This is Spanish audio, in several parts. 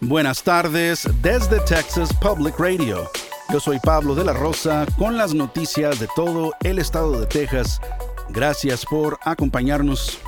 Buenas tardes desde Texas Public Radio. Yo soy Pablo de la Rosa con las noticias de todo el estado de Texas. Gracias por acompañarnos.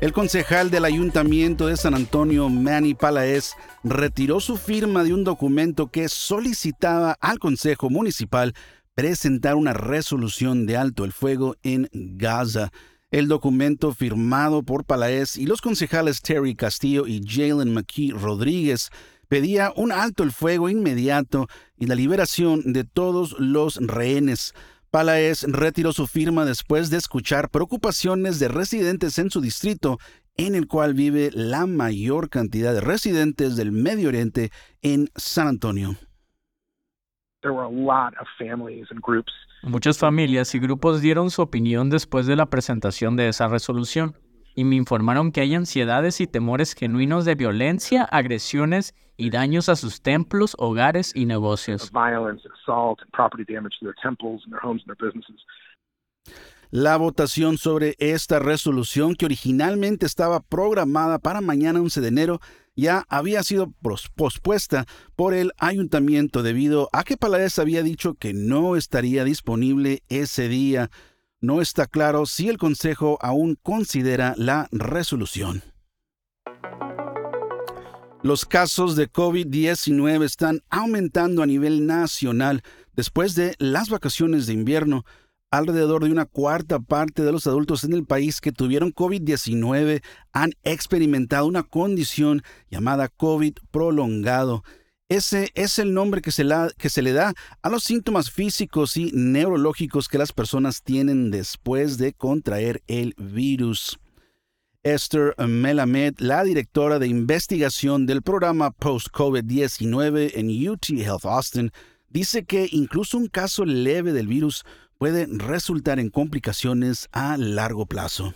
El concejal del Ayuntamiento de San Antonio, Manny Palaez, retiró su firma de un documento que solicitaba al Consejo Municipal presentar una resolución de alto el fuego en Gaza. El documento firmado por Palaez y los concejales Terry Castillo y Jalen McKee Rodríguez pedía un alto el fuego inmediato y la liberación de todos los rehenes. Palaez retiró su firma después de escuchar preocupaciones de residentes en su distrito, en el cual vive la mayor cantidad de residentes del Medio Oriente en San Antonio. Muchas familias y grupos dieron su opinión después de la presentación de esa resolución y me informaron que hay ansiedades y temores genuinos de violencia, agresiones y daños a sus templos, hogares y negocios. La votación sobre esta resolución, que originalmente estaba programada para mañana 11 de enero, ya había sido pospuesta por el ayuntamiento debido a que Paladés había dicho que no estaría disponible ese día. No está claro si el Consejo aún considera la resolución. Los casos de COVID-19 están aumentando a nivel nacional después de las vacaciones de invierno alrededor de una cuarta parte de los adultos en el país que tuvieron COVID-19 han experimentado una condición llamada COVID prolongado. Ese es el nombre que se, le da a los síntomas físicos y neurológicos que las personas tienen después de contraer el virus. Esther Melamed, la directora de investigación del programa Post-COVID-19 en UT Health Austin, dice que incluso un caso leve del virus puede resultar en complicaciones a largo plazo.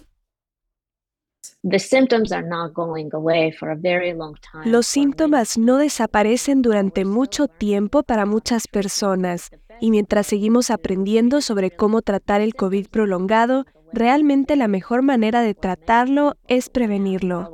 Los síntomas no desaparecen durante mucho tiempo para muchas personas y mientras seguimos aprendiendo sobre cómo tratar el COVID prolongado, realmente la mejor manera de tratarlo es prevenirlo.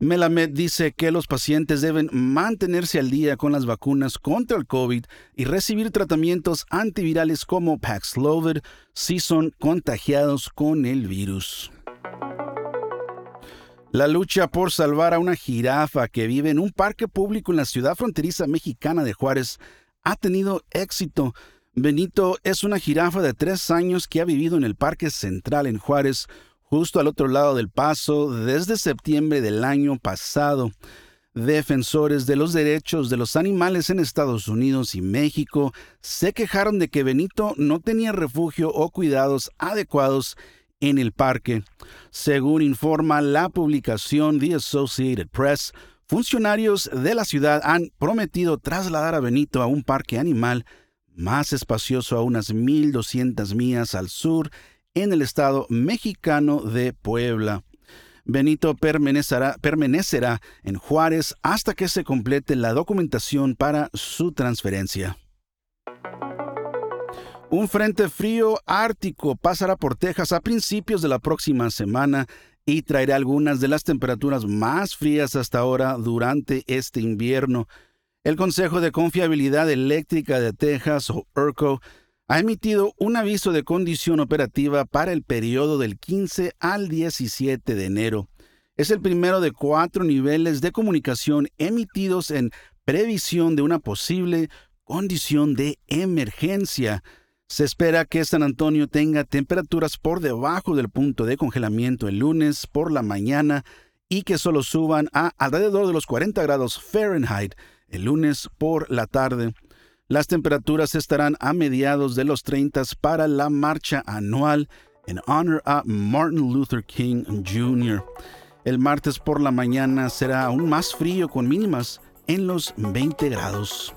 Melamed dice que los pacientes deben mantenerse al día con las vacunas contra el COVID y recibir tratamientos antivirales como Paxlovid si son contagiados con el virus. La lucha por salvar a una jirafa que vive en un parque público en la ciudad fronteriza mexicana de Juárez ha tenido éxito. Benito es una jirafa de tres años que ha vivido en el Parque Central en Juárez justo al otro lado del paso desde septiembre del año pasado. Defensores de los derechos de los animales en Estados Unidos y México se quejaron de que Benito no tenía refugio o cuidados adecuados en el parque. Según informa la publicación The Associated Press, funcionarios de la ciudad han prometido trasladar a Benito a un parque animal más espacioso a unas 1.200 millas al sur en el estado mexicano de Puebla. Benito permanecerá, en Juárez hasta que se complete la documentación para su transferencia. Un frente frío ártico pasará por Texas a principios de la próxima semana y traerá algunas de las temperaturas más frías hasta ahora durante este invierno. El Consejo de Confiabilidad Eléctrica de Texas, o ERCO, ha emitido un aviso de condición operativa para el periodo del 15 al 17 de enero. Es el primero de cuatro niveles de comunicación emitidos en previsión de una posible condición de emergencia. Se espera que San Antonio tenga temperaturas por debajo del punto de congelamiento el lunes por la mañana y que solo suban a alrededor de los 40 grados Fahrenheit el lunes por la tarde. Las temperaturas estarán a mediados de los 30 para la marcha anual en honor a Martin Luther King Jr. El martes por la mañana será aún más frío con mínimas en los 20 grados.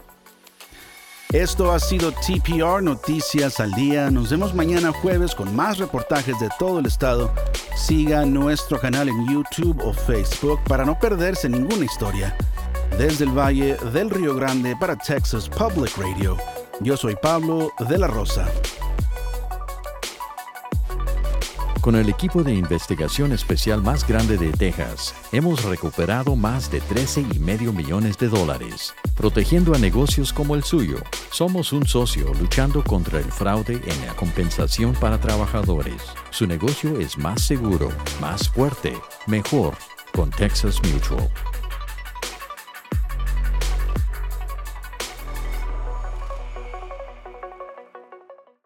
Esto ha sido TPR Noticias al Día. Nos vemos mañana jueves con más reportajes de todo el estado. Siga nuestro canal en YouTube o Facebook para no perderse ninguna historia desde el Valle del Río Grande para Texas Public Radio. Yo soy Pablo de la Rosa. Con el equipo de investigación especial más grande de Texas, hemos recuperado más de 13 y medio millones de dólares, protegiendo a negocios como el suyo. Somos un socio luchando contra el fraude en la compensación para trabajadores. Su negocio es más seguro, más fuerte, mejor con Texas Mutual.